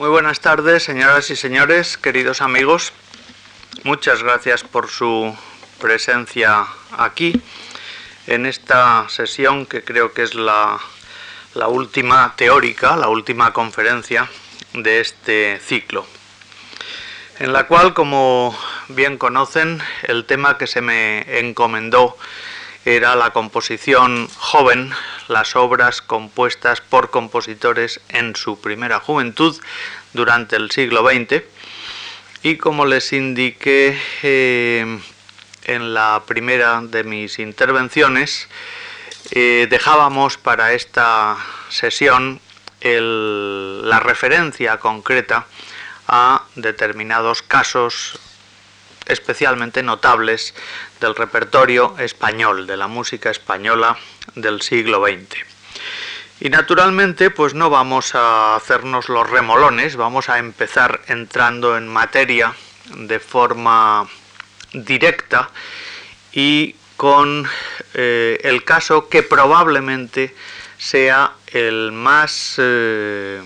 Muy buenas tardes, señoras y señores, queridos amigos. Muchas gracias por su presencia aquí en esta sesión que creo que es la, última teórica, la última conferencia de este ciclo, en la cual, como bien conocen, el tema que se me encomendó era la composición joven, las obras compuestas por compositores en su primera juventud durante el siglo XX. Y como les indiqué eh, en la primera de mis intervenciones, eh, dejábamos para esta sesión la referencia concreta a determinados casos especialmente notables del repertorio español, de la música española del siglo XX. Y naturalmente, pues no vamos a hacernos los remolones, vamos a empezar entrando en materia de forma directa y con eh, el caso que probablemente sea el más eh,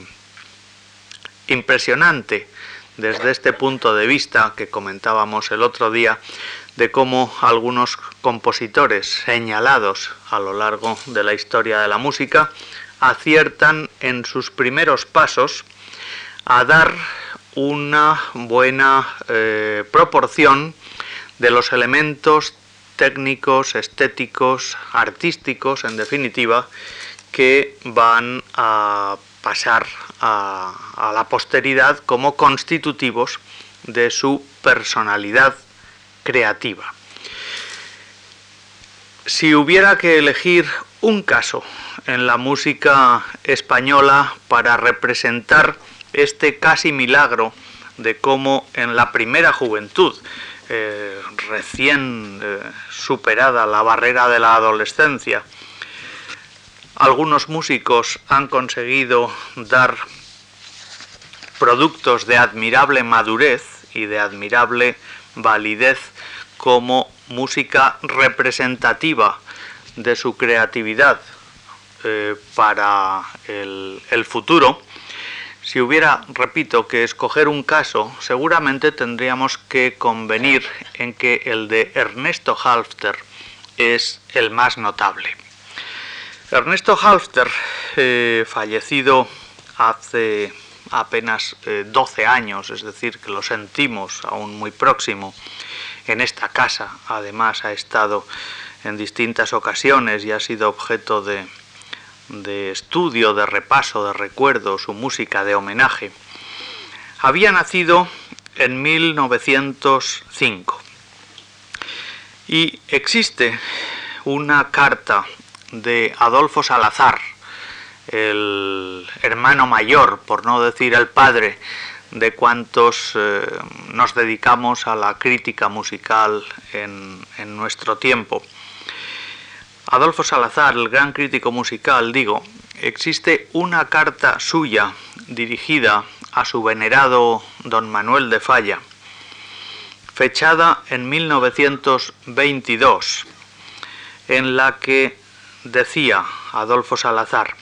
impresionante desde este punto de vista que comentábamos el otro día de cómo algunos compositores señalados a lo largo de la historia de la música aciertan en sus primeros pasos a dar una buena eh, proporción de los elementos técnicos, estéticos, artísticos, en definitiva, que van a pasar a la posteridad como constitutivos de su personalidad creativa. Si hubiera que elegir un caso en la música española para representar este casi milagro de cómo en la primera juventud, eh, recién eh, superada la barrera de la adolescencia, algunos músicos han conseguido dar productos de admirable madurez y de admirable validez como música representativa de su creatividad eh, para el, futuro, si hubiera, repito, que escoger un caso, seguramente tendríamos que convenir en que el de Ernesto Halfter es el más notable. Ernesto Halfter, eh, fallecido hace apenas 12 eh, años, es decir, que lo sentimos aún muy próximo, en esta casa además ha estado en distintas ocasiones y ha sido objeto de, de estudio, de repaso, de recuerdo, su música de homenaje, había nacido en 1905 y existe una carta de Adolfo Salazar, el hermano mayor, por no decir el padre, de cuantos eh, nos dedicamos a la crítica musical en, en nuestro tiempo. Adolfo Salazar, el gran crítico musical, digo, existe una carta suya dirigida a su venerado don Manuel de Falla, fechada en 1922, en la que decía Adolfo Salazar,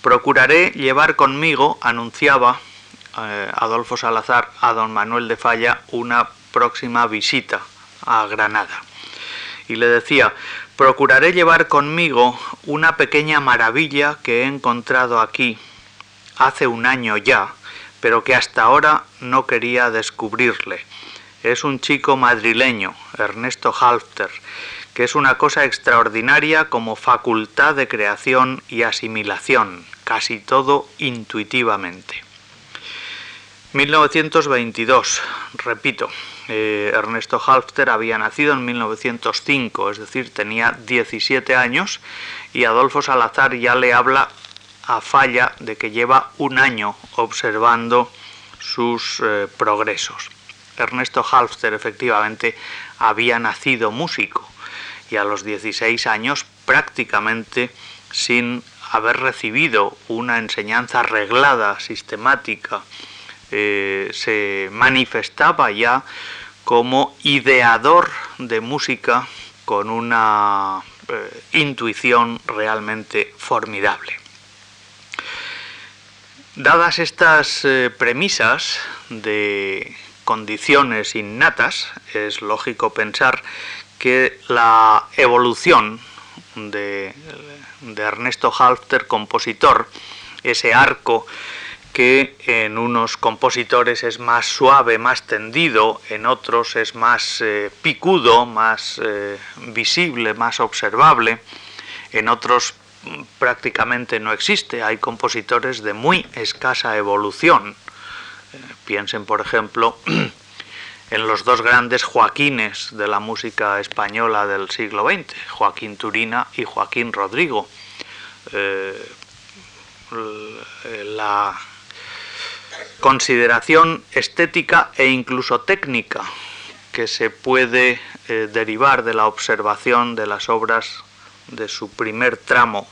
procuraré llevar conmigo, anunciaba eh, Adolfo Salazar a don Manuel de Falla, una próxima visita a Granada. Y le decía, Procuraré llevar conmigo una pequeña maravilla que he encontrado aquí hace un año ya, pero que hasta ahora no quería descubrirle. Es un chico madrileño, Ernesto Halfter, que es una cosa extraordinaria como facultad de creación y asimilación, casi todo intuitivamente. 1922, repito, eh, Ernesto Halfter había nacido en 1905, es decir, tenía 17 años y Adolfo Salazar ya le habla a falla de que lleva un año observando sus eh, progresos. Ernesto Halfter efectivamente había nacido músico y a los 16 años prácticamente sin haber recibido una enseñanza reglada, sistemática, eh, se manifestaba ya como ideador de música con una eh, intuición realmente formidable. Dadas estas eh, premisas de condiciones innatas, es lógico pensar que la evolución de, Ernesto Halfter, compositor, ese arco que en unos compositores es más suave, más tendido, en otros es más eh, picudo, más eh, visible, más observable, en otros mm, prácticamente no existe. Hay compositores de muy escasa evolución. Eh, piensen, por ejemplo, en los dos grandes Joaquines de la música española del siglo XX, Joaquín Turina y Joaquín Rodrigo. La consideración estética e incluso técnica que se puede eh, derivar de la observación de las obras de su primer tramo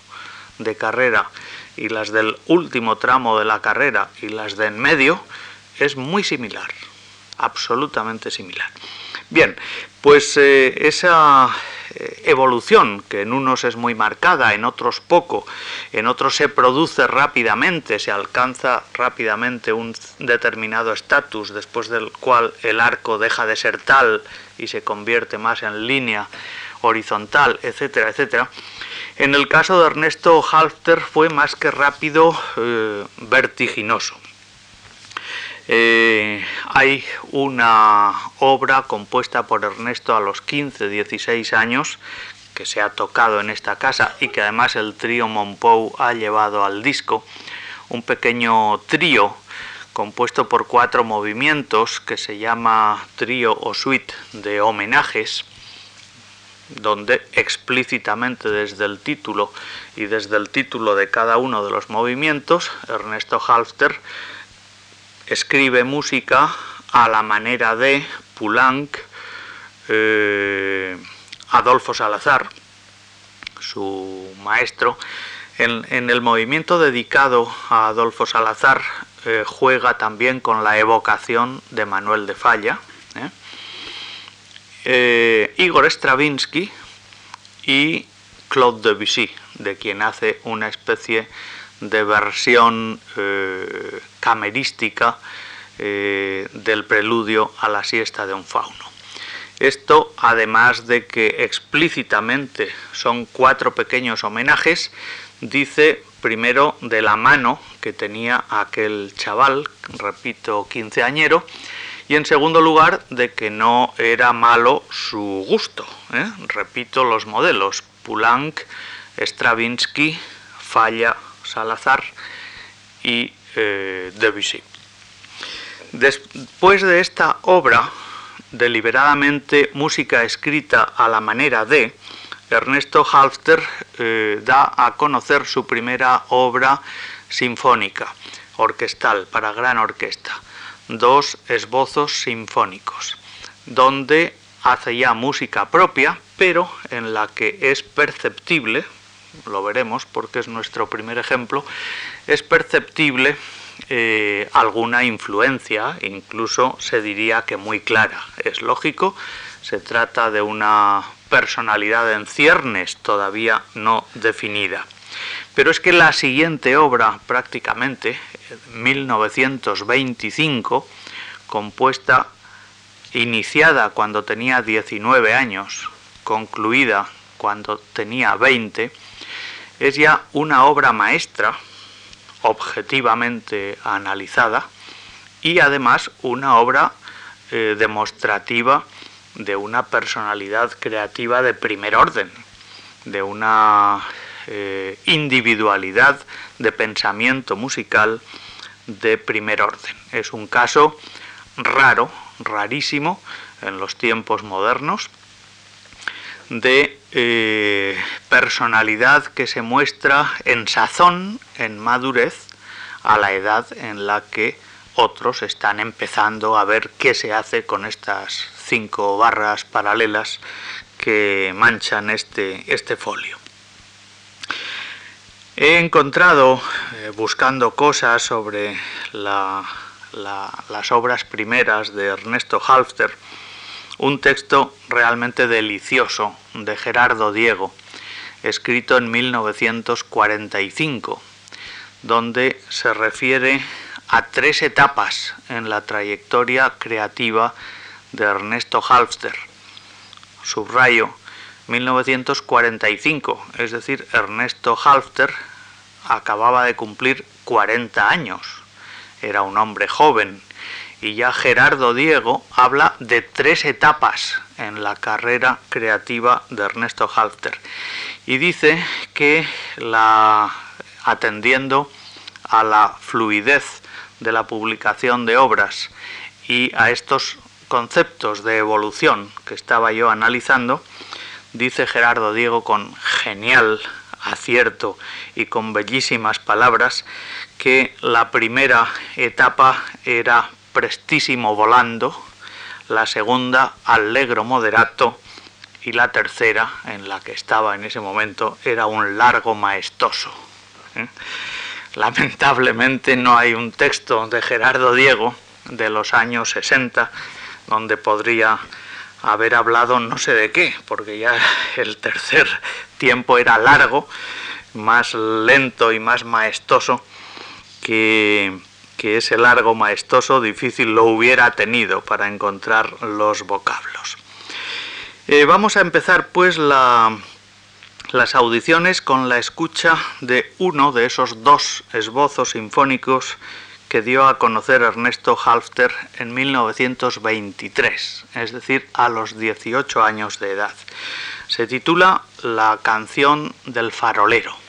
de carrera y las del último tramo de la carrera y las de en medio es muy similar absolutamente similar. Bien, pues eh, esa evolución, que en unos es muy marcada, en otros poco, en otros se produce rápidamente, se alcanza rápidamente un determinado estatus después del cual el arco deja de ser tal y se convierte más en línea horizontal, etcétera, etcétera. En el caso de Ernesto Halfter fue más que rápido, eh, vertiginoso. Eh, hay una obra compuesta por Ernesto a los 15, 16 años que se ha tocado en esta casa y que además el trío Monpou ha llevado al disco, un pequeño trío compuesto por cuatro movimientos que se llama trío o suite de homenajes, donde explícitamente desde el título y desde el título de cada uno de los movimientos, Ernesto Halfter escribe música a la manera de Poulenc, eh, Adolfo Salazar, su maestro. En, el movimiento dedicado a Adolfo Salazar eh, juega también con la evocación de Manuel de Falla, ¿eh? Igor Stravinsky y Claude Debussy, de quien hace una especie de versión camerística eh, del preludio a la siesta de un fauno. Esto, además de que explícitamente son cuatro pequeños homenajes, dice primero de la mano que tenía aquel chaval, repito, quinceañero, y en segundo lugar de que no era malo su gusto. ¿eh? Repito los modelos, Poulenc, Stravinsky, Falla, Salazar y eh, Debussy. Después de esta obra, deliberadamente música escrita a la manera de, Ernesto Halfter eh, da a conocer su primera obra sinfónica, orquestal, para gran orquesta, dos esbozos sinfónicos, donde hace ya música propia, pero en la que es perceptible, lo veremos porque es nuestro primer ejemplo, es perceptible eh, alguna influencia, incluso se diría que muy clara. Es lógico, se trata de una personalidad en ciernes todavía no definida. Pero es que la siguiente obra, prácticamente, 1925, compuesta, iniciada cuando tenía 19 años, concluida cuando tenía 20, es ya una obra maestra, objetivamente analizada, y además una obra eh, demostrativa de una personalidad creativa de primer orden, de una eh, individualidad de pensamiento musical de primer orden. Es un caso raro, rarísimo en los tiempos modernos, de eh, personalidad que se muestra en sazón, en madurez, a la edad en la que otros están empezando a ver qué se hace con estas cinco barras paralelas que manchan este, este folio. He encontrado, eh, buscando cosas sobre las obras primeras de Ernesto Halfter, un texto realmente delicioso de Gerardo Diego, escrito en 1945, donde se refiere a tres etapas en la trayectoria creativa de Ernesto Halfter. Subrayo 1945, es decir, Ernesto Halfter acababa de cumplir 40 años. Era un hombre joven y ya Gerardo Diego habla de tres etapas en la carrera creativa de Ernesto Halfter. Y dice que la atendiendo a la fluidez de la publicación de obras y a estos conceptos de evolución que estaba yo analizando, dice Gerardo Diego con genial acierto y con bellísimas palabras que la primera etapa era prestísimo volando, la segunda allegro moderato y la tercera, en la que estaba en ese momento, era un largo maestoso. ¿eh? Lamentablemente no hay un texto de Gerardo Diego de los años 60 donde podría haber hablado no sé de qué, porque ya el tercer tiempo era largo, más lento y más maestoso que, que ese largo maestoso difícil lo hubiera tenido para encontrar los vocablos. Eh, vamos a empezar pues la, las audiciones con la escucha de uno de esos dos esbozos sinfónicos que dio a conocer Ernesto Halfter en 1923, es decir, a los 18 años de edad. Se titula La canción del farolero.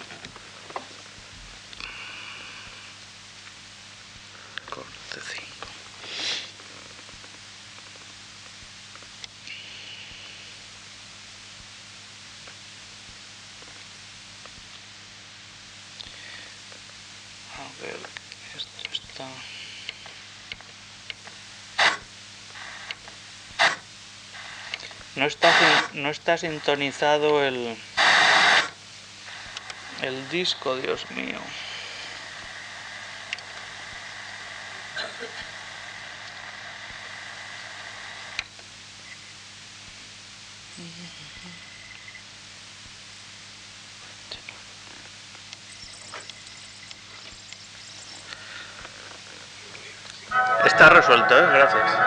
No está, no está sintonizado el, el disco, Dios mío. Está resuelto, ¿eh? gracias.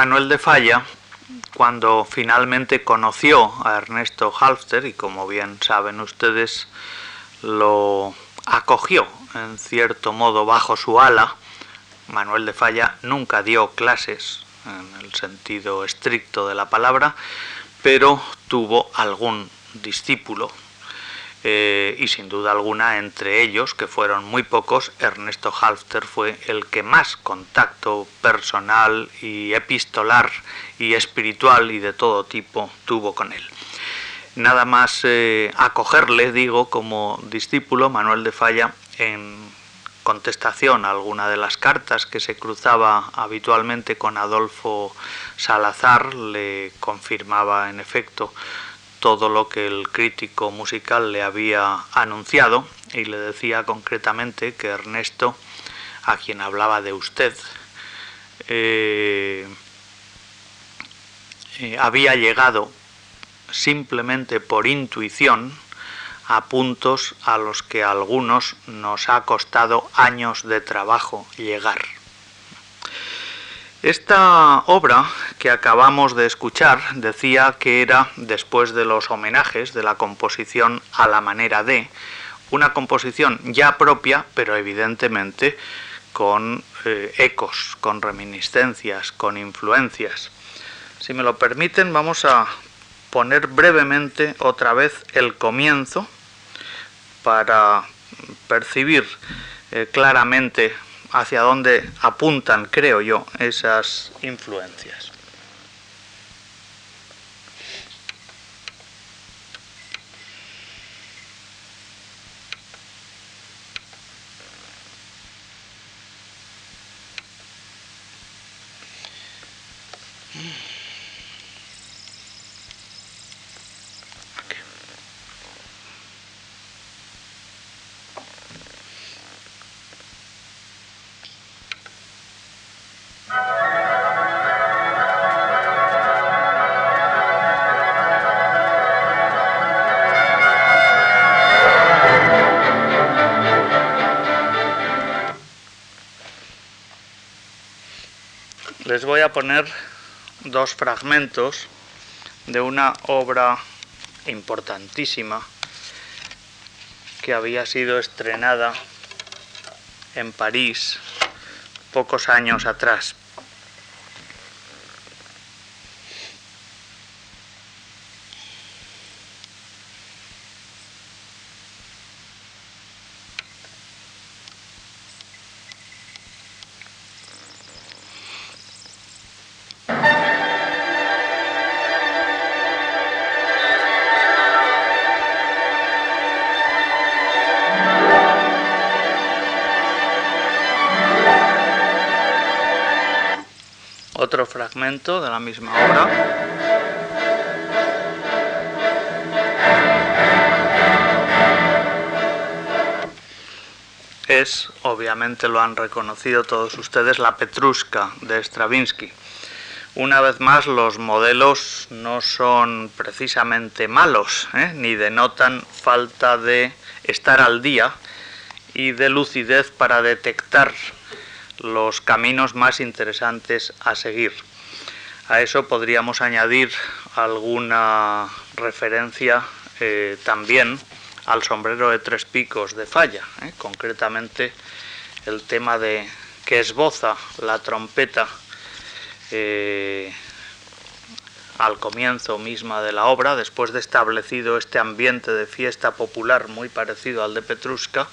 Manuel de Falla, cuando finalmente conoció a Ernesto Halfter, y como bien saben ustedes, lo acogió en cierto modo bajo su ala, Manuel de Falla nunca dio clases en el sentido estricto de la palabra, pero tuvo algún discípulo. Eh, y sin duda alguna entre ellos, que fueron muy pocos, Ernesto Halfter fue el que más contacto personal y epistolar y espiritual y de todo tipo tuvo con él. Nada más eh, acogerle, digo, como discípulo, Manuel de Falla, en contestación a alguna de las cartas que se cruzaba habitualmente con Adolfo Salazar, le confirmaba en efecto todo lo que el crítico musical le había anunciado y le decía concretamente que Ernesto, a quien hablaba de usted, eh, eh, había llegado simplemente por intuición a puntos a los que a algunos nos ha costado años de trabajo llegar. Esta obra que acabamos de escuchar decía que era, después de los homenajes de la composición a la manera de, una composición ya propia, pero evidentemente con eh, ecos, con reminiscencias, con influencias. Si me lo permiten, vamos a poner brevemente otra vez el comienzo para percibir eh, claramente hacia dónde apuntan, creo yo, esas influencias. Poner dos fragmentos de una obra importantísima que había sido estrenada en París pocos años atrás. De la misma obra. Es, obviamente lo han reconocido todos ustedes, la Petrushka de Stravinsky. Una vez más, los modelos no son precisamente malos, ¿eh? ni denotan falta de estar al día y de lucidez para detectar los caminos más interesantes a seguir. A eso podríamos añadir alguna referencia eh, también al sombrero de tres picos de falla, eh, concretamente el tema de que esboza la trompeta eh, al comienzo misma de la obra, después de establecido este ambiente de fiesta popular muy parecido al de Petrushka,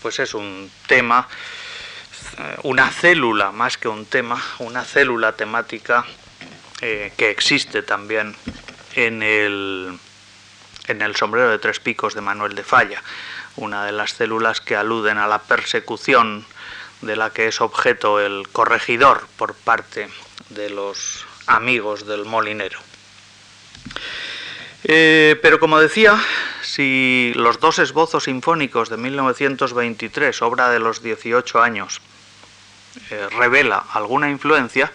pues es un tema una célula, más que un tema, una célula temática eh, que existe también en el, en el sombrero de tres picos de Manuel de Falla, una de las células que aluden a la persecución de la que es objeto el corregidor por parte de los amigos del molinero. Eh, pero como decía, si los dos esbozos sinfónicos de 1923, obra de los 18 años, eh, revela alguna influencia,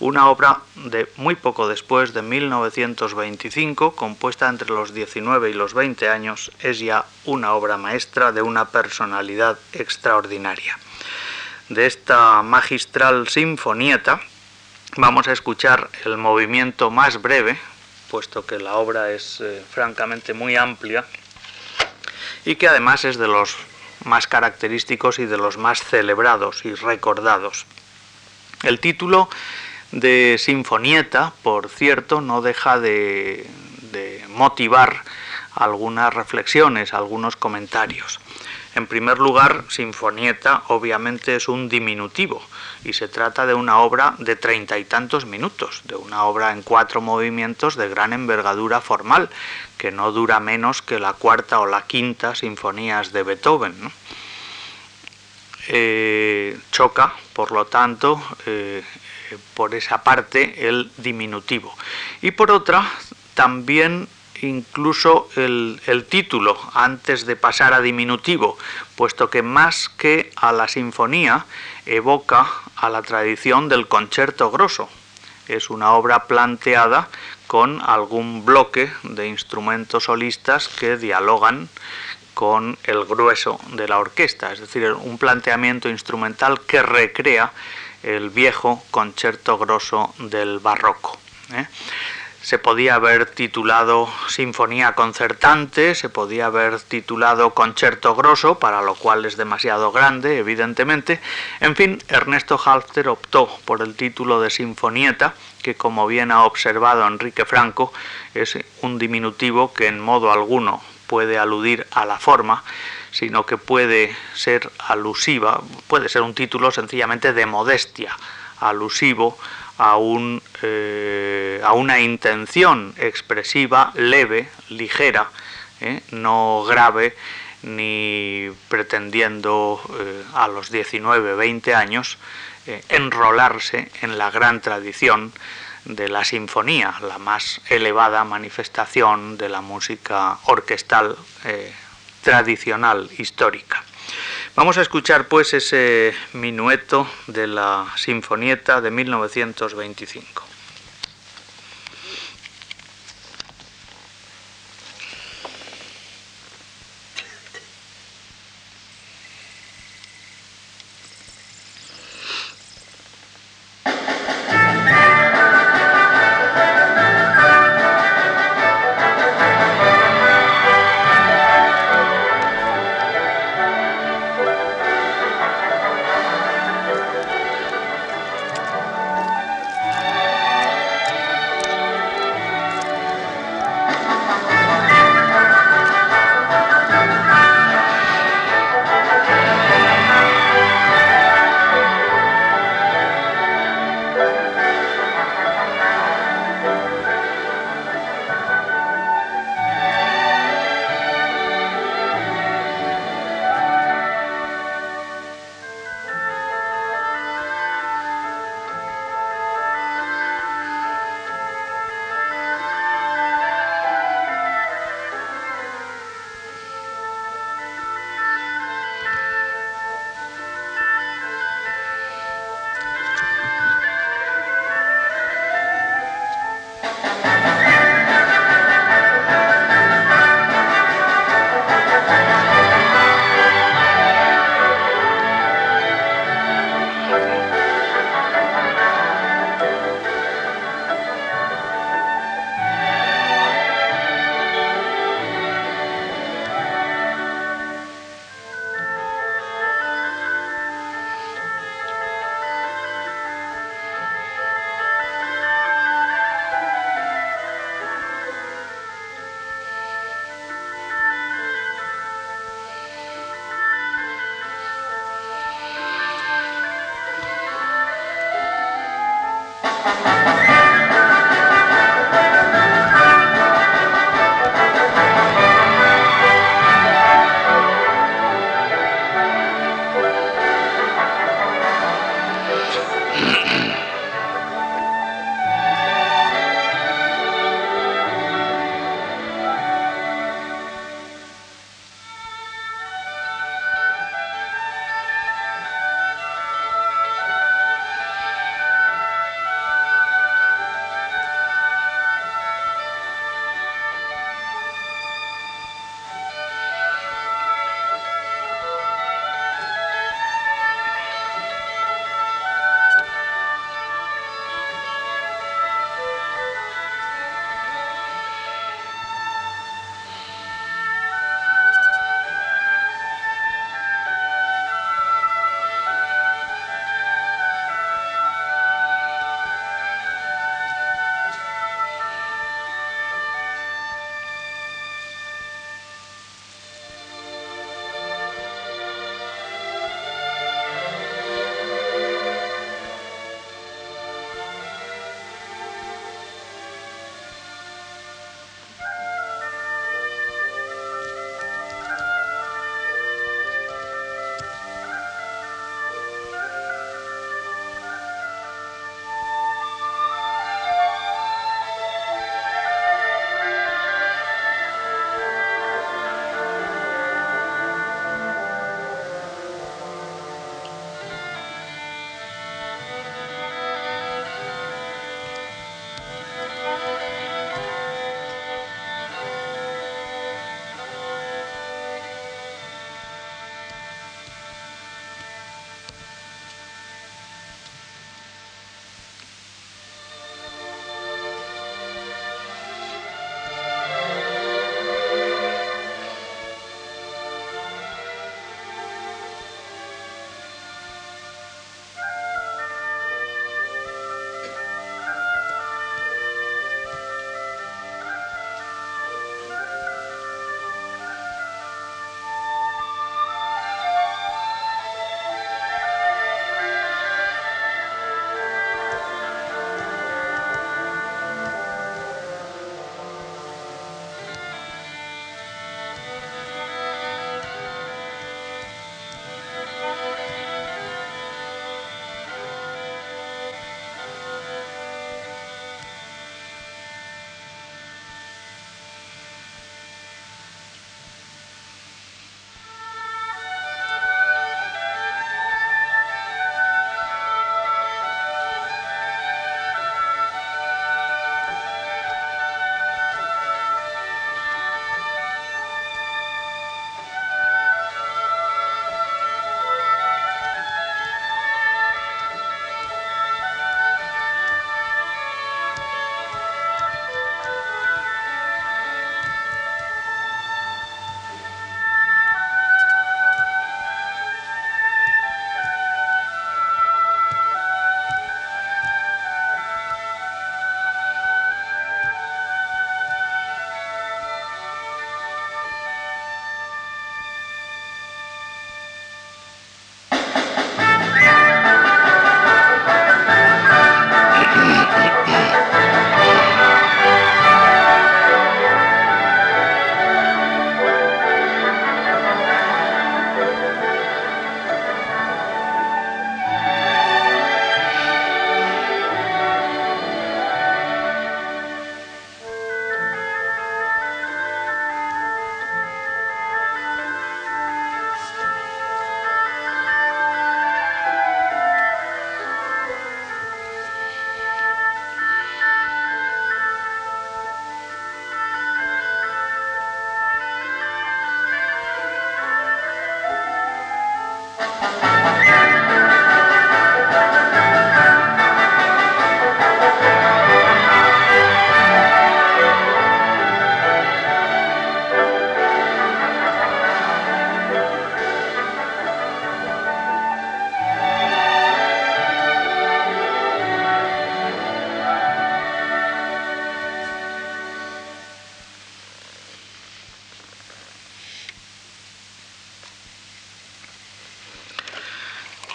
una obra de muy poco después de 1925, compuesta entre los 19 y los 20 años, es ya una obra maestra de una personalidad extraordinaria. De esta magistral sinfonieta, vamos a escuchar el movimiento más breve, puesto que la obra es eh, francamente muy amplia y que además es de los más característicos y de los más celebrados y recordados. El título de Sinfonieta, por cierto, no deja de, motivar algunas reflexiones, algunos comentarios. En primer lugar, Sinfonieta obviamente es un diminutivo y se trata de una obra de treinta y tantos minutos, de una obra en cuatro movimientos de gran envergadura formal, que no dura menos que la cuarta o la quinta sinfonías de Beethoven. Eh, choca, por lo tanto, eh, por esa parte el diminutivo. Y por otra, también incluso el, título antes de pasar a diminutivo, puesto que más que a la sinfonía evoca a la tradición del concierto grosso. Es una obra planteada con algún bloque de instrumentos solistas que dialogan con el grueso de la orquesta, es decir, un planteamiento instrumental que recrea el viejo concierto grosso del barroco. ¿eh? se podía haber titulado Sinfonía concertante, se podía haber titulado Concierto grosso, para lo cual es demasiado grande, evidentemente. En fin, Ernesto Halfter optó por el título de Sinfonieta, que como bien ha observado Enrique Franco, es un diminutivo que en modo alguno puede aludir a la forma, sino que puede ser alusiva, puede ser un título sencillamente de modestia, alusivo a, un, eh, a una intención expresiva leve, ligera, eh, no grave, ni pretendiendo eh, a los 19, 20 años enrolarse en la gran tradición de la sinfonía, la más elevada manifestación de la música orquestal tradicional histórica. Vamos a escuchar pues ese minueto de la Sinfonieta de 1925.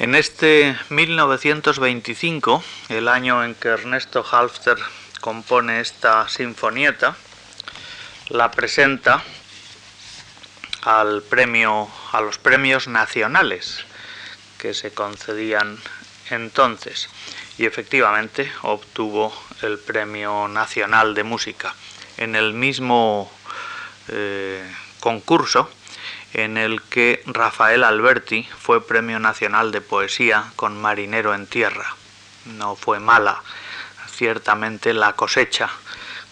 En este 1925, el año en que Ernesto Halfter compone esta sinfonieta, la presenta al premio, a los premios nacionales que se concedían entonces y efectivamente obtuvo el Premio Nacional de Música. En el mismo eh, concurso en el que Rafael Alberti fue Premio Nacional de Poesía con Marinero en Tierra. No fue mala, ciertamente, la cosecha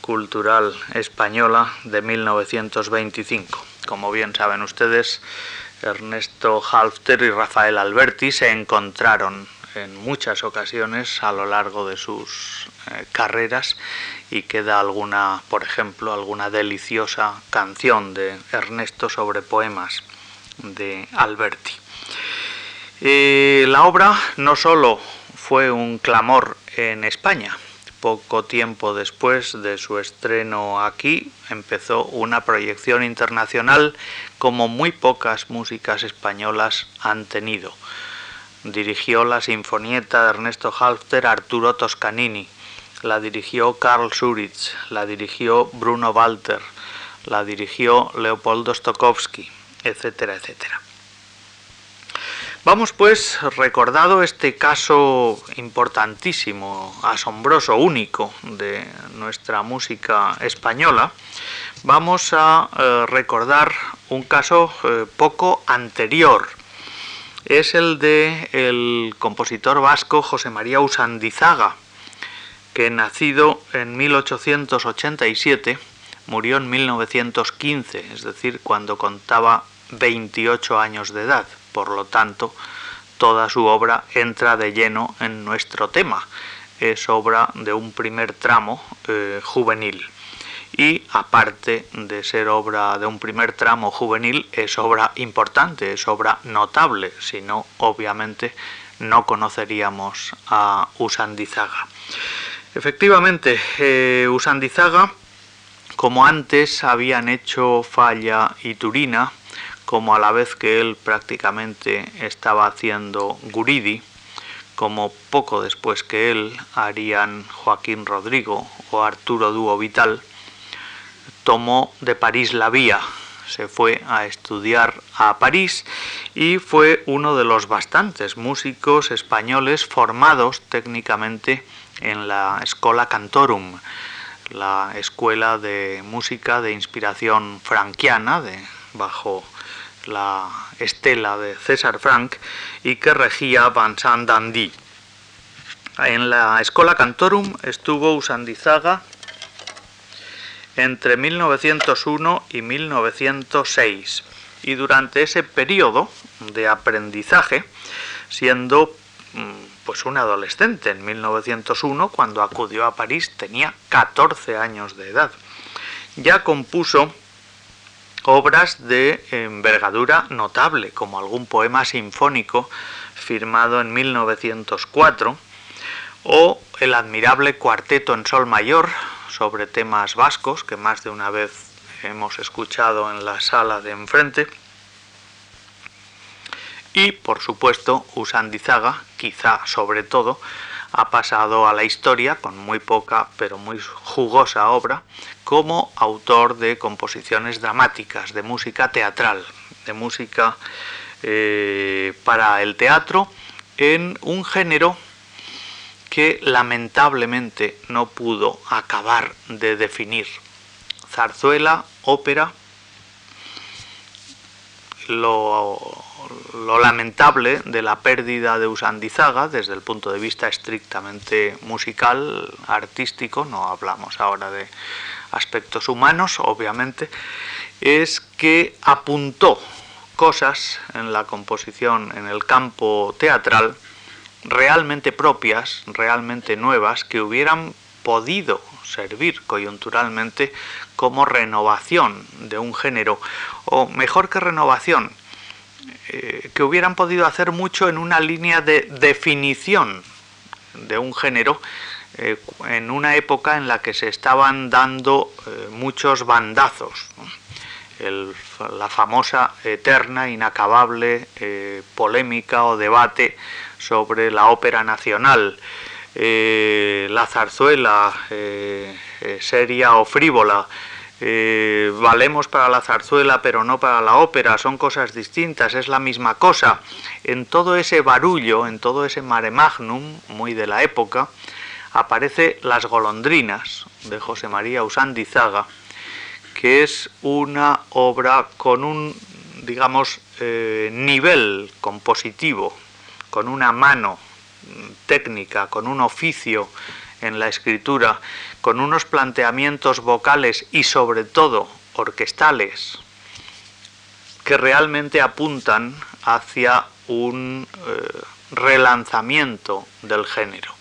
cultural española de 1925. Como bien saben ustedes, Ernesto Halfter y Rafael Alberti se encontraron en muchas ocasiones a lo largo de sus eh, carreras y queda alguna, por ejemplo, alguna deliciosa canción de Ernesto sobre poemas de Alberti. Eh, la obra no solo fue un clamor en España, poco tiempo después de su estreno aquí empezó una proyección internacional como muy pocas músicas españolas han tenido dirigió la sinfonieta de Ernesto Halfter Arturo Toscanini, la dirigió Karl Suritz, la dirigió Bruno Walter, la dirigió Leopoldo Stokowski, etcétera, etcétera. Vamos pues, recordado este caso importantísimo, asombroso, único de nuestra música española, vamos a eh, recordar un caso eh, poco anterior, es el de el compositor vasco José María Usandizaga, que nacido en 1887 murió en 1915, es decir, cuando contaba 28 años de edad. Por lo tanto, toda su obra entra de lleno en nuestro tema. Es obra de un primer tramo eh, juvenil y aparte de ser obra de un primer tramo juvenil, es obra importante, es obra notable, si no, obviamente no conoceríamos a Usandizaga. Efectivamente, eh, Usandizaga, como antes habían hecho Falla y Turina, como a la vez que él prácticamente estaba haciendo Guridi, como poco después que él harían Joaquín Rodrigo o Arturo Dúo Vital, tomó de París la vía, se fue a estudiar a París y fue uno de los bastantes músicos españoles formados técnicamente en la Escola Cantorum, la escuela de música de inspiración franquiana, de, bajo la estela de César Frank, y que regía Vincent Dandy. En la Escola Cantorum estuvo Usandizaga entre 1901 y 1906 y durante ese periodo de aprendizaje, siendo mm, pues un adolescente en 1901 cuando acudió a París tenía 14 años de edad. Ya compuso obras de envergadura notable, como algún poema sinfónico firmado en 1904 o el admirable Cuarteto en Sol Mayor sobre temas vascos que más de una vez hemos escuchado en la sala de enfrente. Y por supuesto, Usandizaga, quizá sobre todo, ha pasado a la historia con muy poca pero muy jugosa obra como autor de composiciones dramáticas, de música teatral, de música eh, para el teatro en un género que lamentablemente no pudo acabar de definir. Zarzuela, ópera, lo, lamentable de la pérdida de Usandizaga desde el punto de vista estrictamente musical, artístico, no hablamos ahora de aspectos humanos, obviamente, es que apuntó cosas en la composición, en el campo teatral, realmente propias, realmente nuevas, que hubieran podido servir coyunturalmente como renovación de un género, o mejor que renovación, eh, que hubieran podido hacer mucho en una línea de definición de un género eh, en una época en la que se estaban dando eh, muchos bandazos. la famosa, eterna, inacabable polémica o debate sobre la ópera nacional, eh, la zarzuela, eh, seria o frívola, valemos para la zarzuela pero no para la ópera, son cosas distintas, es la misma cosa. En todo ese barullo, en todo ese mare magnum, muy de la época, aparece Las golondrinas de José María Usandizaga, que es una obra con un, digamos, eh, nivel compositivo, con una mano técnica, con un oficio en la escritura, con unos planteamientos vocales y sobre todo orquestales que realmente apuntan hacia un eh, relanzamiento del género.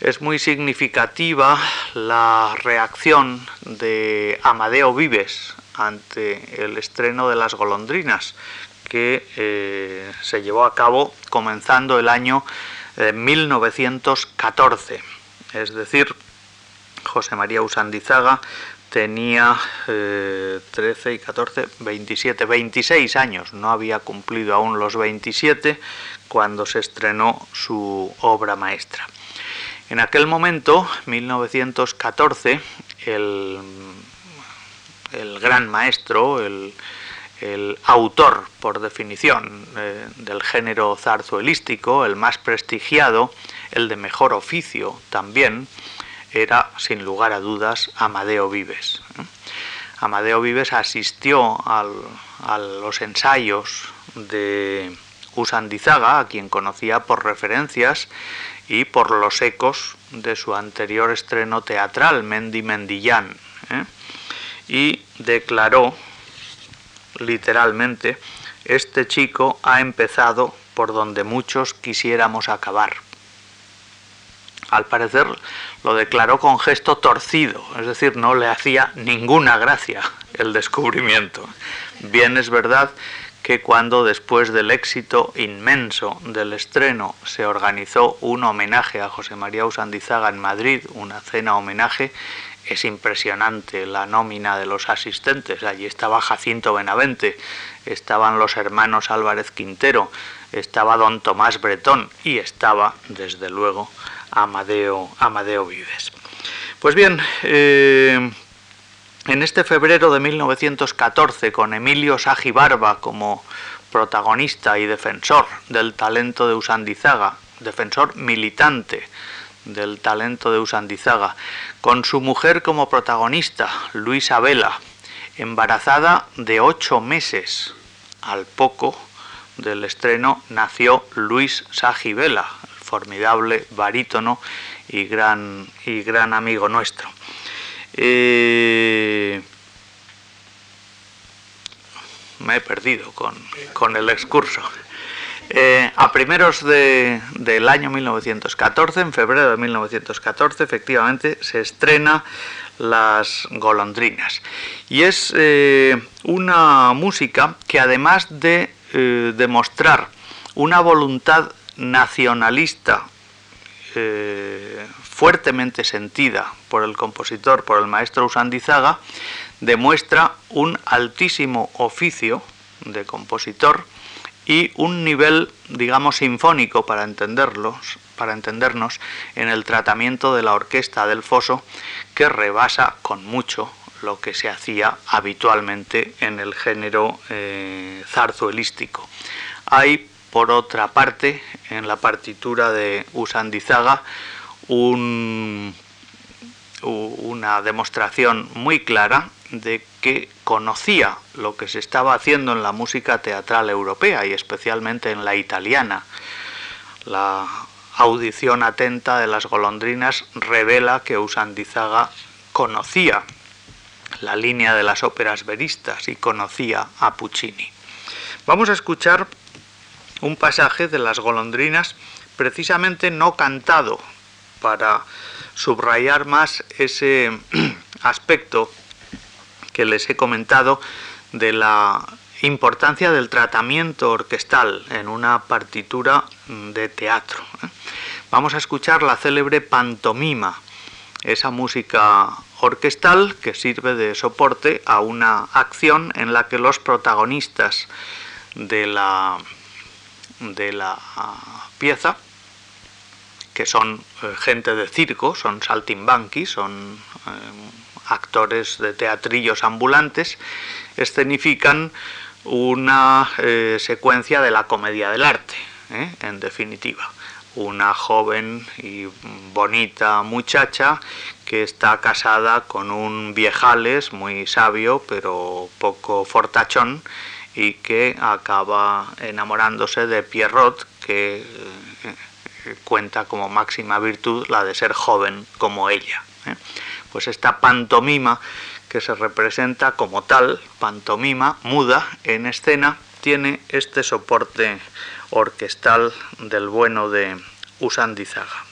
Es muy significativa la reacción de Amadeo Vives ante el estreno de Las Golondrinas, que eh, se llevó a cabo comenzando el año 1914. Eh, es decir, José María Usandizaga tenía 13 eh, y 14, 27, 26 años, no había cumplido aún los 27 cuando se estrenó su obra maestra. En aquel momento, 1914, el, gran maestro, el, autor, por definición, eh, del género zarzuelístico, el más prestigiado, el de mejor oficio también, era, sin lugar a dudas, Amadeo Vives. Amadeo Vives asistió a los ensayos de Usandizaga, a quien conocía por referencias, y por los ecos de su anterior estreno teatral, Mendy Mendillán, ¿eh? y declaró literalmente, este chico ha empezado por donde muchos quisiéramos acabar. Al parecer lo declaró con gesto torcido, es decir, no le hacía ninguna gracia el descubrimiento. Bien es verdad que cuando después del éxito inmenso del estreno se organizó un homenaje a José María Usandizaga en Madrid, una cena homenaje, es impresionante la nómina de los asistentes. Allí estaba Jacinto Benavente, estaban los hermanos Álvarez Quintero, estaba don Tomás Bretón y estaba, desde luego, Amadeo, Amadeo Vives. Pues bien, eh, en este febrero de 1914, con Emilio Barba como protagonista y defensor del talento de Usandizaga, defensor militante del talento de Usandizaga, con su mujer como protagonista, Luisa Vela, embarazada de ocho meses. Al poco del estreno nació Luis Vela, formidable barítono y gran, y gran amigo nuestro. Eh, me he perdido con, el excurso. Eh, a primeros del año 1914, en febrero de 1914, efectivamente se estrena Las golondrinas. Y es eh, una música que además de demostrar una voluntad nacionalista fuertemente sentida por el compositor, por el maestro Usandizaga, demuestra un altísimo oficio de compositor y un nivel, digamos, sinfónico para entenderlos, para entendernos en el tratamiento de la orquesta del foso que rebasa con mucho lo que se hacía habitualmente en el género eh, zarzuelístico. Hay, por otra parte, en la partitura de Usandizaga, una demostración muy clara de que conocía lo que se estaba haciendo en la música teatral europea y especialmente en la italiana. La audición atenta de las golondrinas revela que Usandizaga conocía la línea de las óperas veristas y conocía a Puccini. Vamos a escuchar un pasaje de las golondrinas precisamente no cantado, para subrayar más ese aspecto que les he comentado de la importancia del tratamiento orquestal en una partitura de teatro. ¿eh? Vamos a escuchar la célebre pantomima esa música orquestal que sirve de soporte a una acción en la que los protagonistas de la, de la pieza, que son eh, gente de circo, son saltimbanquis, son eh, actores de teatrillos ambulantes, escenifican una eh, secuencia de la comedia del arte, en definitiva una joven y bonita muchacha que está casada con un viejales muy sabio pero poco fortachón y que acaba enamorándose de Pierrot que eh, cuenta como máxima virtud la de ser joven como ella. ¿eh? pues esta pantomima que se representa como tal, pantomima muda en escena, tiene este soporte orquestal del bueno de Usandizaga.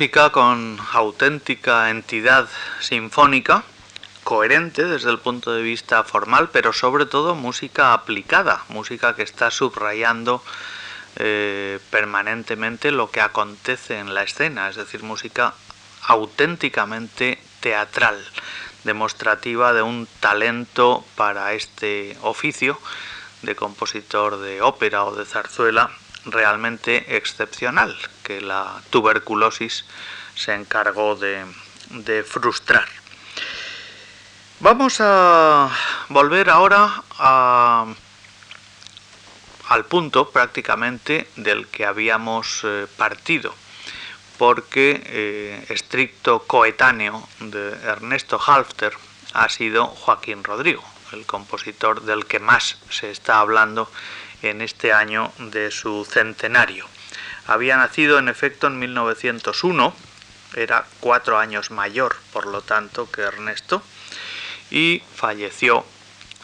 Música con auténtica entidad sinfónica, coherente desde el punto de vista formal, pero sobre todo música aplicada, música que está subrayando eh, permanentemente lo que acontece en la escena, es decir, música auténticamente teatral, demostrativa de un talento para este oficio de compositor de ópera o de zarzuela realmente excepcional, que la tuberculosis se encargó de, frustrar. Vamos a volver ahora al punto prácticamente del que habíamos eh, partido, porque eh, estricto coetáneo de Ernesto Halfter ha sido Joaquín Rodrigo, el compositor del que más se está hablando en este año de su centenario. Había nacido en efecto en 1901, era cuatro años mayor por lo tanto que Ernesto, y falleció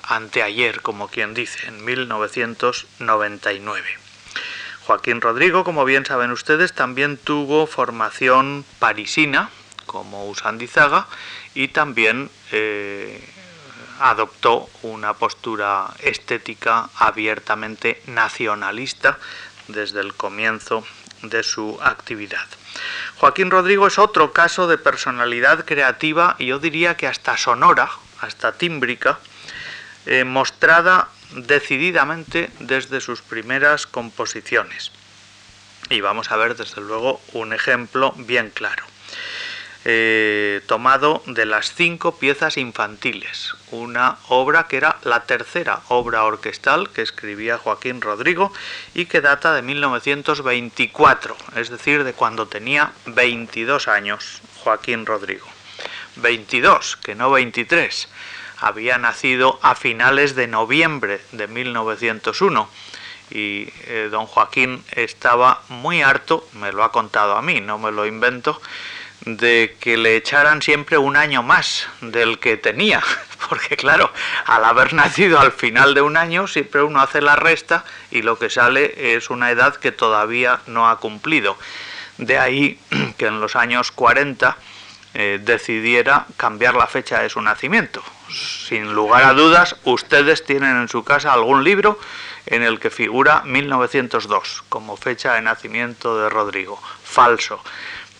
anteayer, como quien dice, en 1999. Joaquín Rodrigo, como bien saben ustedes, también tuvo formación parisina, como Usandizaga, y también eh, adoptó una postura estética abiertamente nacionalista desde el comienzo de su actividad. Joaquín Rodrigo es otro caso de personalidad creativa y yo diría que hasta sonora, hasta tímbrica, eh, mostrada decididamente desde sus primeras composiciones. Y vamos a ver desde luego un ejemplo bien claro. Eh, tomado de las cinco piezas infantiles, una obra que era la tercera obra orquestal que escribía Joaquín Rodrigo y que data de 1924, es decir, de cuando tenía 22 años Joaquín Rodrigo. 22, que no 23. Había nacido a finales de noviembre de 1901 y eh, don Joaquín estaba muy harto, me lo ha contado a mí, no me lo invento, de que le echaran siempre un año más del que tenía, porque claro, al haber nacido al final de un año, siempre uno hace la resta y lo que sale es una edad que todavía no ha cumplido. De ahí que en los años 40 eh, decidiera cambiar la fecha de su nacimiento. Sin lugar a dudas, ustedes tienen en su casa algún libro en el que figura 1902 como fecha de nacimiento de Rodrigo. Falso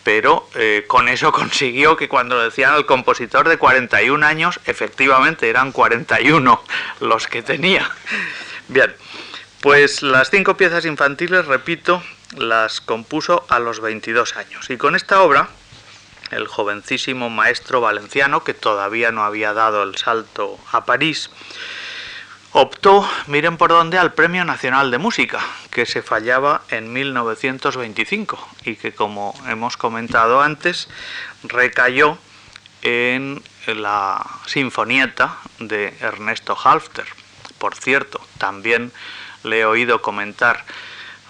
pero eh, con eso consiguió que cuando decían al compositor de 41 años, efectivamente eran 41 los que tenía. Bien, pues las cinco piezas infantiles, repito, las compuso a los 22 años. Y con esta obra, el jovencísimo maestro valenciano, que todavía no había dado el salto a París, optó, miren por dónde, al Premio Nacional de Música, que se fallaba en 1925 y que, como hemos comentado antes, recayó en la Sinfonieta de Ernesto Halfter. Por cierto, también le he oído comentar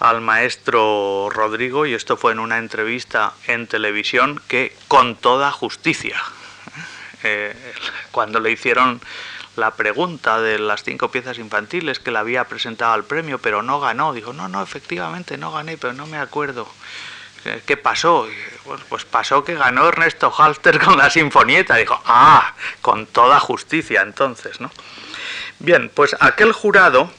al maestro Rodrigo, y esto fue en una entrevista en televisión, que con toda justicia, eh, cuando le hicieron la pregunta de las cinco piezas infantiles que le había presentado al premio, pero no ganó. Dijo, no, no, efectivamente no gané, pero no me acuerdo. ¿Qué pasó? pues pasó que ganó Ernesto Halter con la Sinfonieta. Dijo, ah, con toda justicia entonces, ¿no? Bien, pues aquel jurado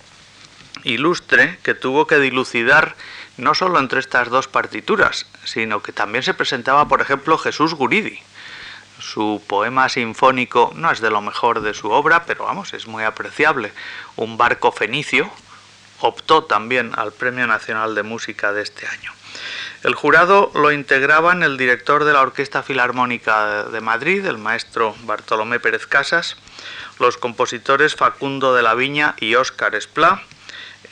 ilustre que tuvo que dilucidar no solo entre estas dos partituras, sino que también se presentaba, por ejemplo, Jesús Guridi, su poema sinfónico no es de lo mejor de su obra, pero vamos, es muy apreciable. Un barco fenicio optó también al Premio Nacional de Música de este año. El jurado lo integraban el director de la Orquesta Filarmónica de Madrid, el maestro Bartolomé Pérez Casas, los compositores Facundo de la Viña y Óscar Esplá,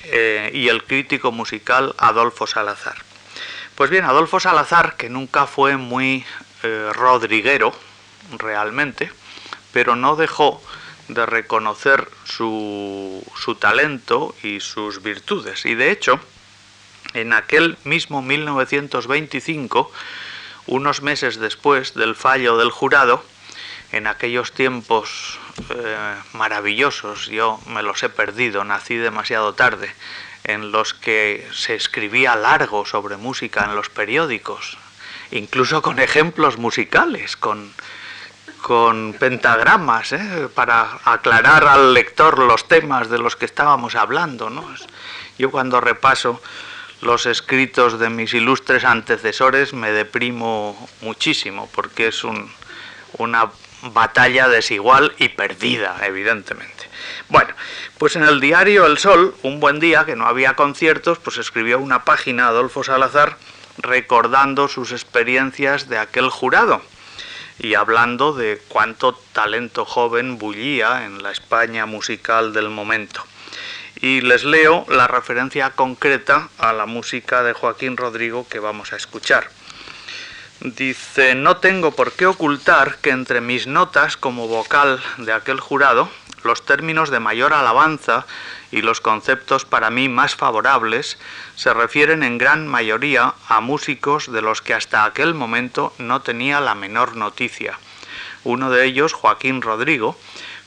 eh, y el crítico musical Adolfo Salazar. Pues bien, Adolfo Salazar, que nunca fue muy eh, rodriguero, realmente, pero no dejó de reconocer su, su talento y sus virtudes. Y de hecho, en aquel mismo 1925, unos meses después del fallo del jurado, en aquellos tiempos eh, maravillosos, yo me los he perdido, nací demasiado tarde, en los que se escribía largo sobre música en los periódicos, incluso con ejemplos musicales, con, con pentagramas, ¿eh? para aclarar al lector los temas de los que estábamos hablando. ¿no? Yo cuando repaso los escritos de mis ilustres antecesores me deprimo muchísimo, porque es un, una batalla desigual y perdida, evidentemente. Bueno, pues en el diario El Sol, un buen día que no había conciertos, pues escribió una página Adolfo Salazar recordando sus experiencias de aquel jurado y hablando de cuánto talento joven bullía en la España musical del momento. Y les leo la referencia concreta a la música de Joaquín Rodrigo que vamos a escuchar. Dice, no tengo por qué ocultar que entre mis notas como vocal de aquel jurado, los términos de mayor alabanza y los conceptos para mí más favorables se refieren en gran mayoría a músicos de los que hasta aquel momento no tenía la menor noticia. Uno de ellos, Joaquín Rodrigo,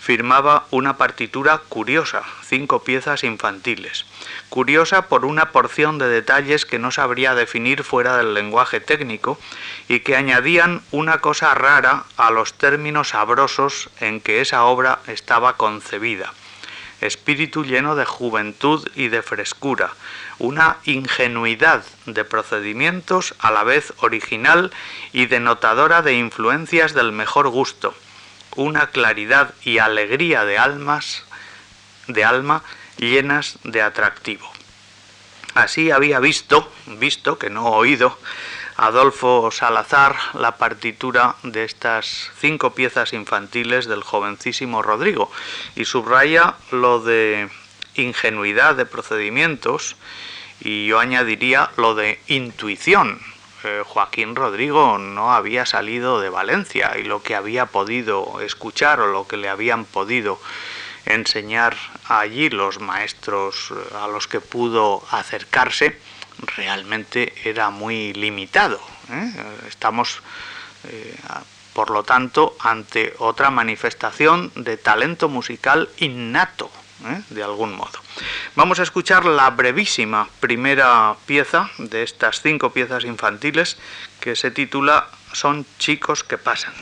firmaba una partitura curiosa, cinco piezas infantiles. Curiosa por una porción de detalles que no sabría definir fuera del lenguaje técnico y que añadían una cosa rara a los términos sabrosos en que esa obra estaba concebida. Espíritu lleno de juventud y de frescura, una ingenuidad de procedimientos a la vez original y denotadora de influencias del mejor gusto, una claridad y alegría de almas, de alma llenas de atractivo. Así había visto, visto que no oído, Adolfo Salazar la partitura de estas cinco piezas infantiles del jovencísimo Rodrigo. Y subraya lo de ingenuidad de procedimientos y yo añadiría lo de intuición, eh, Joaquín Rodrigo no había salido de Valencia y lo que había podido escuchar o lo que le habían podido enseñar allí los maestros eh, a los que pudo acercarse realmente era muy limitado. ¿eh? Estamos, por lo tanto, ante otra manifestación de talento musical innato ¿eh? de algún modo. Vamos a escuchar la brevísima primera pieza de estas cinco piezas infantiles que se titula Son chicos que pasan.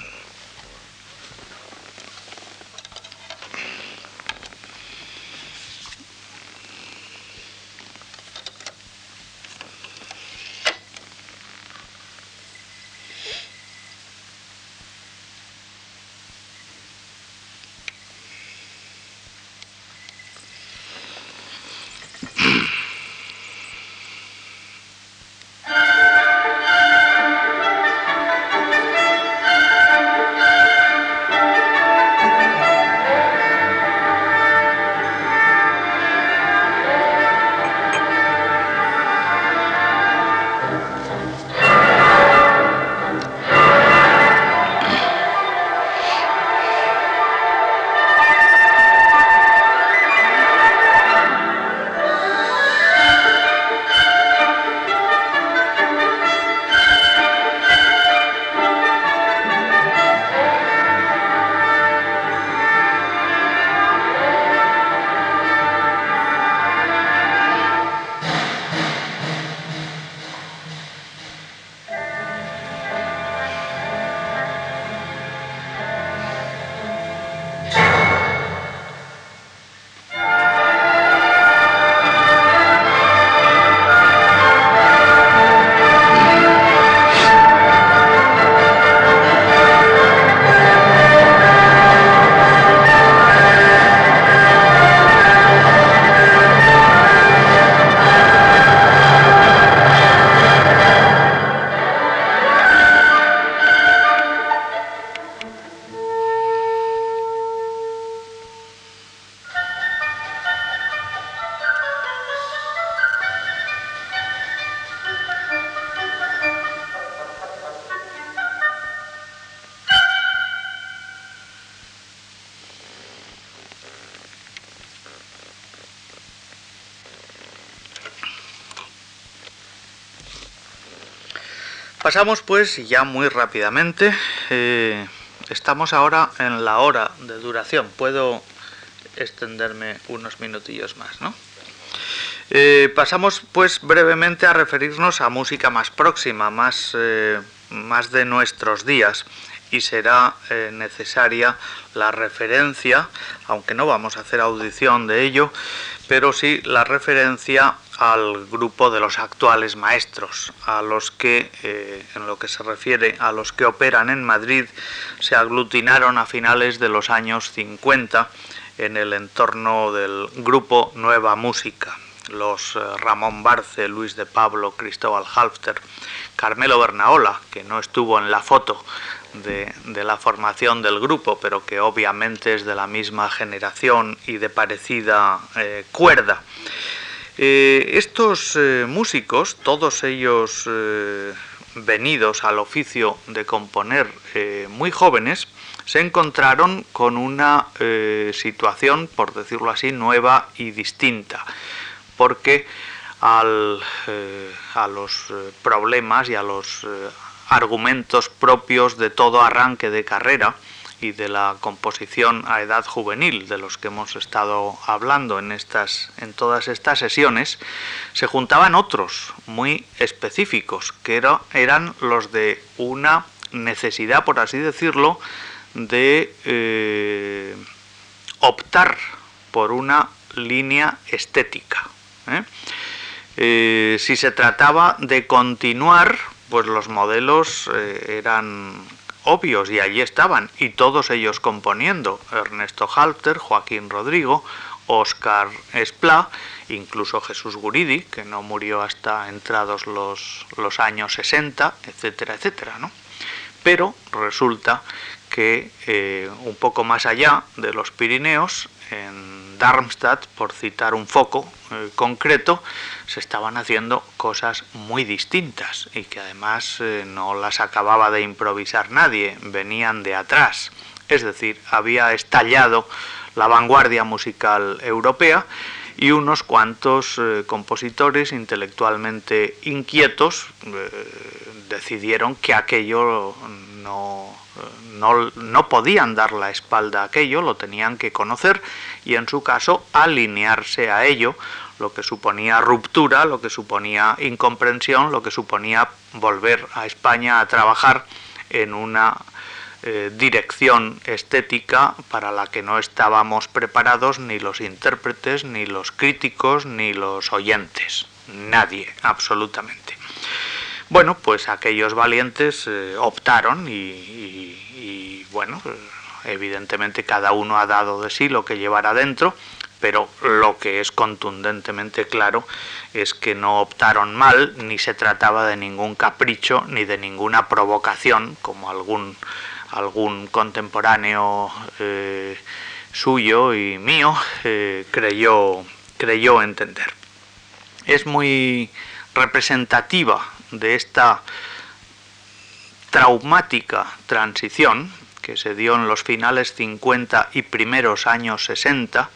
Pasamos pues ya muy rápidamente. Eh, estamos ahora en la hora de duración. Puedo extenderme unos minutillos más, ¿no? Eh, pasamos pues brevemente a referirnos a música más próxima, más eh, más de nuestros días y será necesaria la referencia, aunque no vamos a hacer audición de ello, pero sí la referencia al grupo de los actuales maestros, a los que, eh, en lo que se refiere a los que operan en Madrid, se aglutinaron a finales de los años 50 en el entorno del grupo Nueva Música. Los eh, Ramón Barce, Luis de Pablo, Cristóbal Halfter, Carmelo Bernaola, que no estuvo en la foto de, la formación del grupo, pero que obviamente es de la misma generación y de parecida eh, cuerda. Eh, estos eh, músicos, todos ellos venidos al oficio de componer muy jóvenes, se encontraron con una situación, por decirlo así, nueva y distinta, porque al, a los problemas y a los argumentos propios de todo arranque de carrera y de la composición a edad juvenil de los que hemos estado hablando en estas en todas estas sesiones se juntaban otros muy específicos que eran los de una necesidad por así decirlo de eh, optar por una línea estética ¿eh? Eh, si se trataba de continuar pues los modelos eran obvios y allí estaban, y todos ellos componiendo, Ernesto Halter, Joaquín Rodrigo, Oscar Esplá, incluso Jesús Guridi, que no murió hasta entrados los, los años 60, etcétera, etcétera, ¿no? Pero resulta que eh, un poco más allá de los Pirineos, en Darmstadt, por citar un foco eh, concreto, se estaban haciendo cosas muy distintas y que además eh, no las acababa de improvisar nadie, venían de atrás. Es decir, había estallado la vanguardia musical europea y unos cuantos eh, compositores intelectualmente inquietos decidieron que aquello no no, podían dar la espalda a aquello, lo tenían que conocer y en su caso alinearse a ello, lo que suponía ruptura, lo que suponía incomprensión, lo que suponía volver a España a trabajar en una eh, dirección estética para la que no estábamos preparados ni los intérpretes, ni los críticos, ni los oyentes. Nadie, absolutamente. Bueno, pues aquellos valientes eh, optaron y, bueno, evidentemente cada uno ha dado de sí lo que llevará dentro, pero lo que es contundentemente claro es que no optaron mal, ni se trataba de ningún capricho, ni de ninguna provocación, como algún, algún contemporáneo eh, suyo y mío eh, creyó, creyó entender. Es muy representativa de esta traumática transición que se dio en los finales 50 y primeros años 60,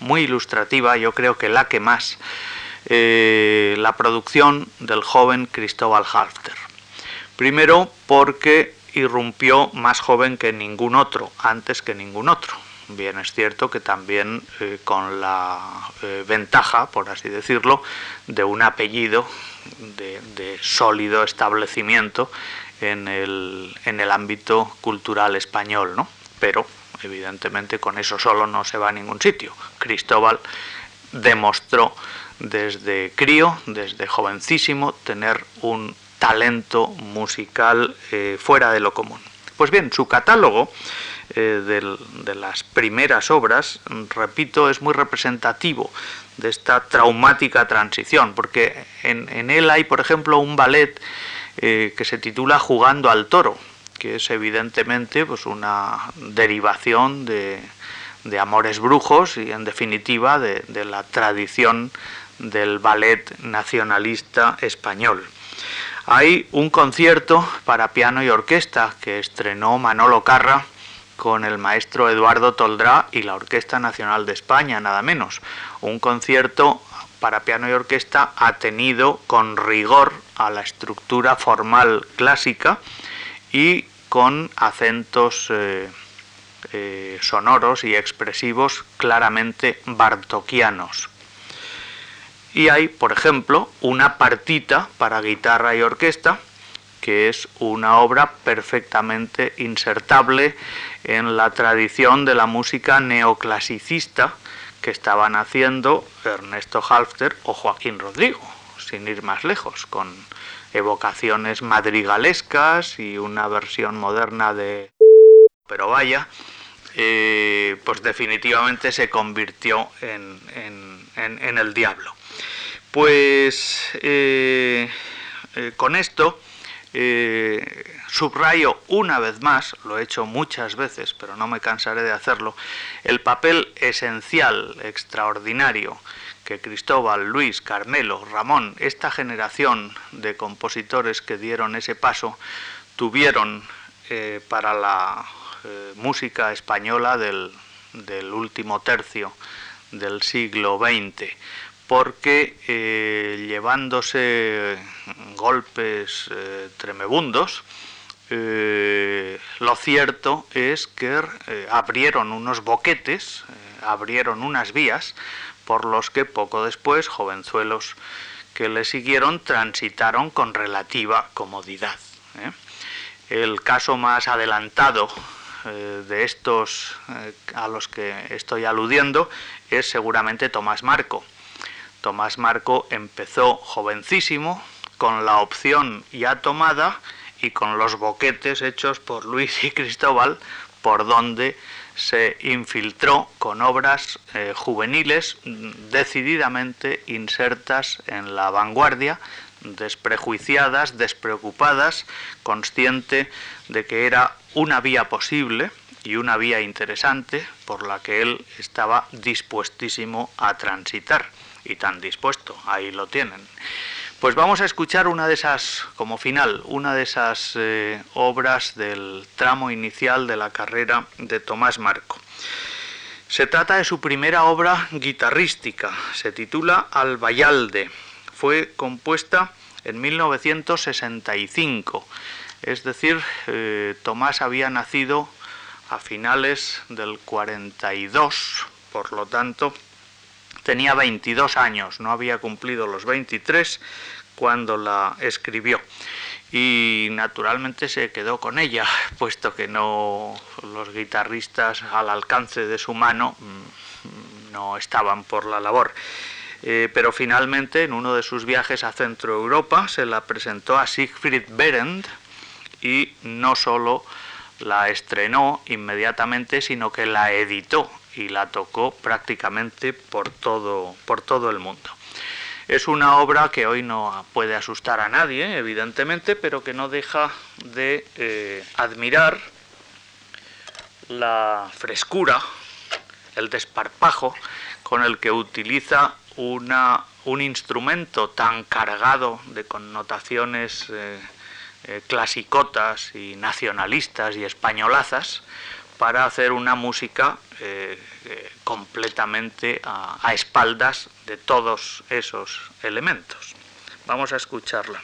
muy ilustrativa, yo creo que la que más, eh, la producción del joven Cristóbal Halfter. Primero porque irrumpió más joven que ningún otro, antes que ningún otro. Bien es cierto que también eh, con la eh, ventaja, por así decirlo, de un apellido de, sólido establecimiento en el, en el, ámbito cultural español, ¿no? Pero evidentemente con eso solo no se va a ningún sitio. Cristóbal demostró desde crío, desde jovencísimo, tener un talento musical eh, fuera de lo común. Pues bien, su catálogo eh, de las primeras obras, repito, es muy representativo de esta traumática transición, porque en, él hay, por ejemplo, un ballet eh, que se titula Jugando al toro, que es evidentemente pues, una derivación de, Amores Brujos y, en definitiva, de, de la tradición del ballet nacionalista español. Hay un concierto para piano y orquesta que estrenó Manolo Carra con el maestro Eduardo Toldrá y la Orquesta Nacional de España, nada menos. Un concierto para piano y orquesta atenido con rigor a la estructura formal clásica y con acentos eh, eh, sonoros y expresivos claramente bartokianos. Y hay, por ejemplo, una partita para guitarra y orquesta que es una obra perfectamente insertable en la tradición de la música neoclasicista que estaban haciendo Ernesto Halfter o Joaquín Rodrigo, sin ir más lejos, con evocaciones madrigalescas y una versión moderna de... Pero vaya, eh, pues definitivamente se convirtió en, el diablo. Pues eh, eh, con esto subrayo una vez más, lo he hecho muchas veces, pero no me cansaré de hacerlo, el papel esencial, extraordinario, que Cristóbal, Luis, Carmelo, Ramón, esta generación de compositores que dieron ese paso, tuvieron para la eh, música española del, último tercio del siglo XX, porque eh, llevándose golpes eh, tremebundos, lo cierto es que abrieron unos boquetes, abrieron unas vías por los que poco después jovenzuelos que le siguieron transitaron con relativa comodidad. El caso más adelantado eh, de estos eh, a los que estoy aludiendo es seguramente Tomás Marco. Tomás Marco empezó jovencísimo con la opción ya tomada y con los boquetes hechos por Luis y Cristóbal por donde se infiltró con obras eh, juveniles decididamente insertas en la vanguardia, desprejuiciadas, despreocupadas, consciente de que era una vía posible y una vía interesante por la que él estaba dispuestísimo a transitar. Y tan dispuesto, ahí lo tienen. Pues vamos a escuchar una de esas, como final, una de esas eh, obras del tramo inicial de la carrera de Tomás Marco. Se trata de su primera obra guitarrística, se titula Albayalde. Fue compuesta en 1965 es decir, eh, Tomás había nacido a finales del 42, por lo tanto tenía 22 años, no había cumplido los 23 cuando la escribió. Y naturalmente se quedó con ella, puesto que no los guitarristas al alcance de su mano mm, no estaban por la labor. Eh, pero finalmente en uno de sus viajes a Centro Europa se la presentó a Siegfried Berendt, y no solo la estrenó inmediatamente, sino que la editó y la tocó prácticamente por todo, por todo el mundo. Es una obra que hoy no puede asustar a nadie, evidentemente, pero que no deja de eh, admirar la frescura, el desparpajo con el que utiliza una, un instrumento tan cargado de connotaciones eh, eh, clasicotas y nacionalistas y españolazas para hacer una música eh, eh, completamente a espaldas de todos esos elementos. Vamos a escucharla.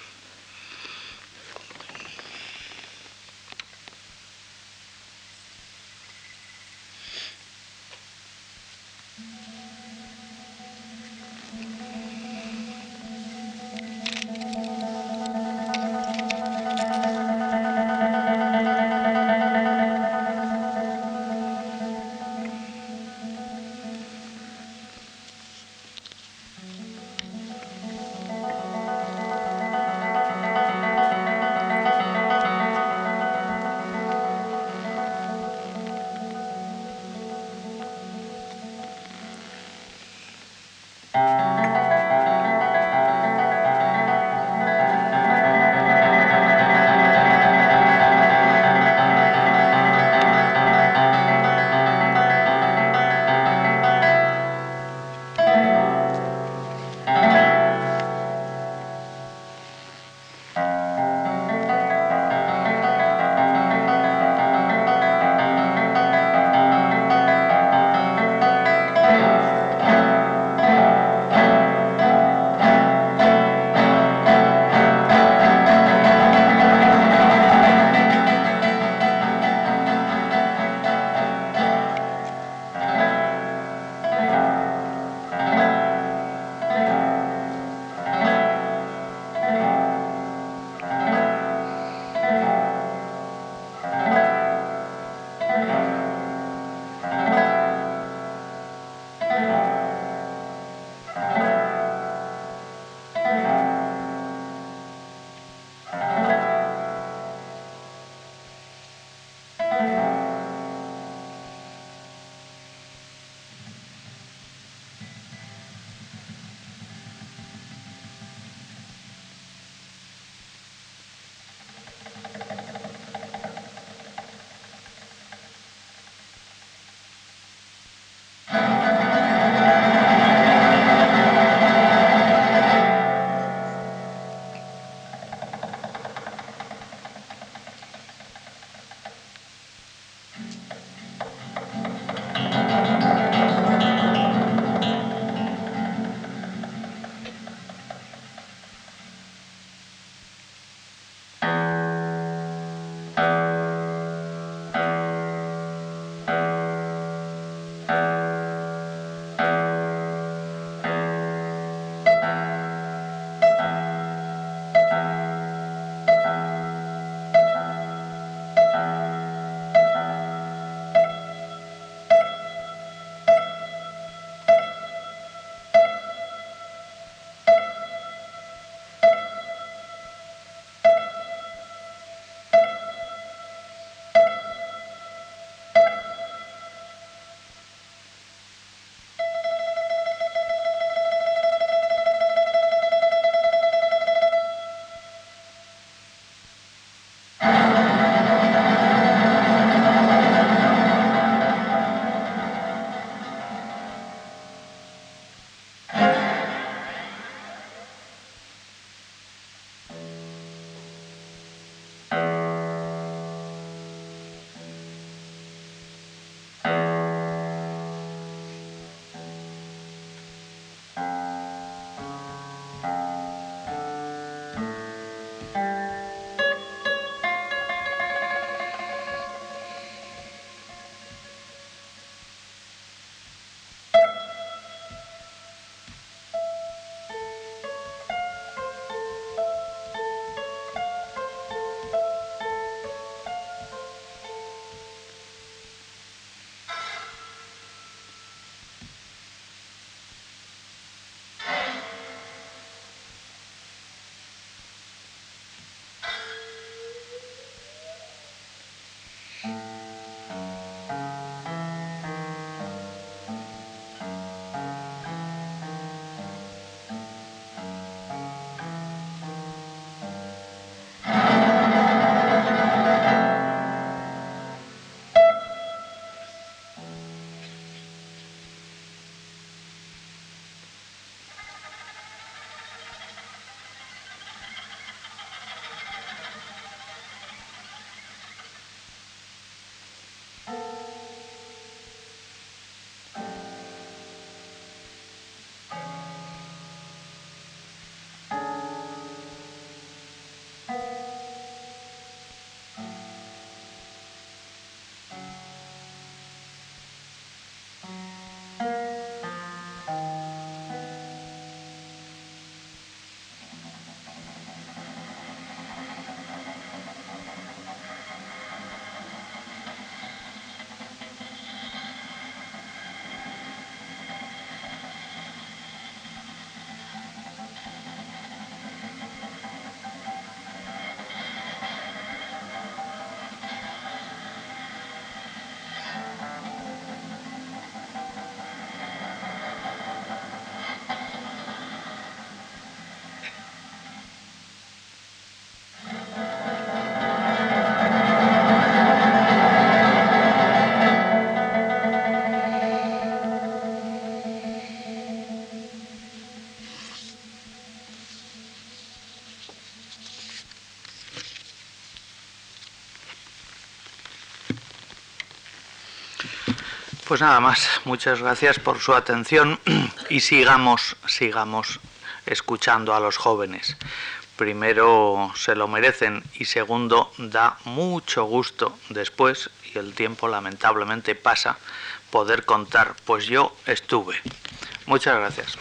Pues nada más, muchas gracias por su atención y sigamos, sigamos escuchando a los jóvenes. Primero se lo merecen y segundo da mucho gusto después, y el tiempo lamentablemente pasa, poder contar, pues yo estuve. Muchas gracias.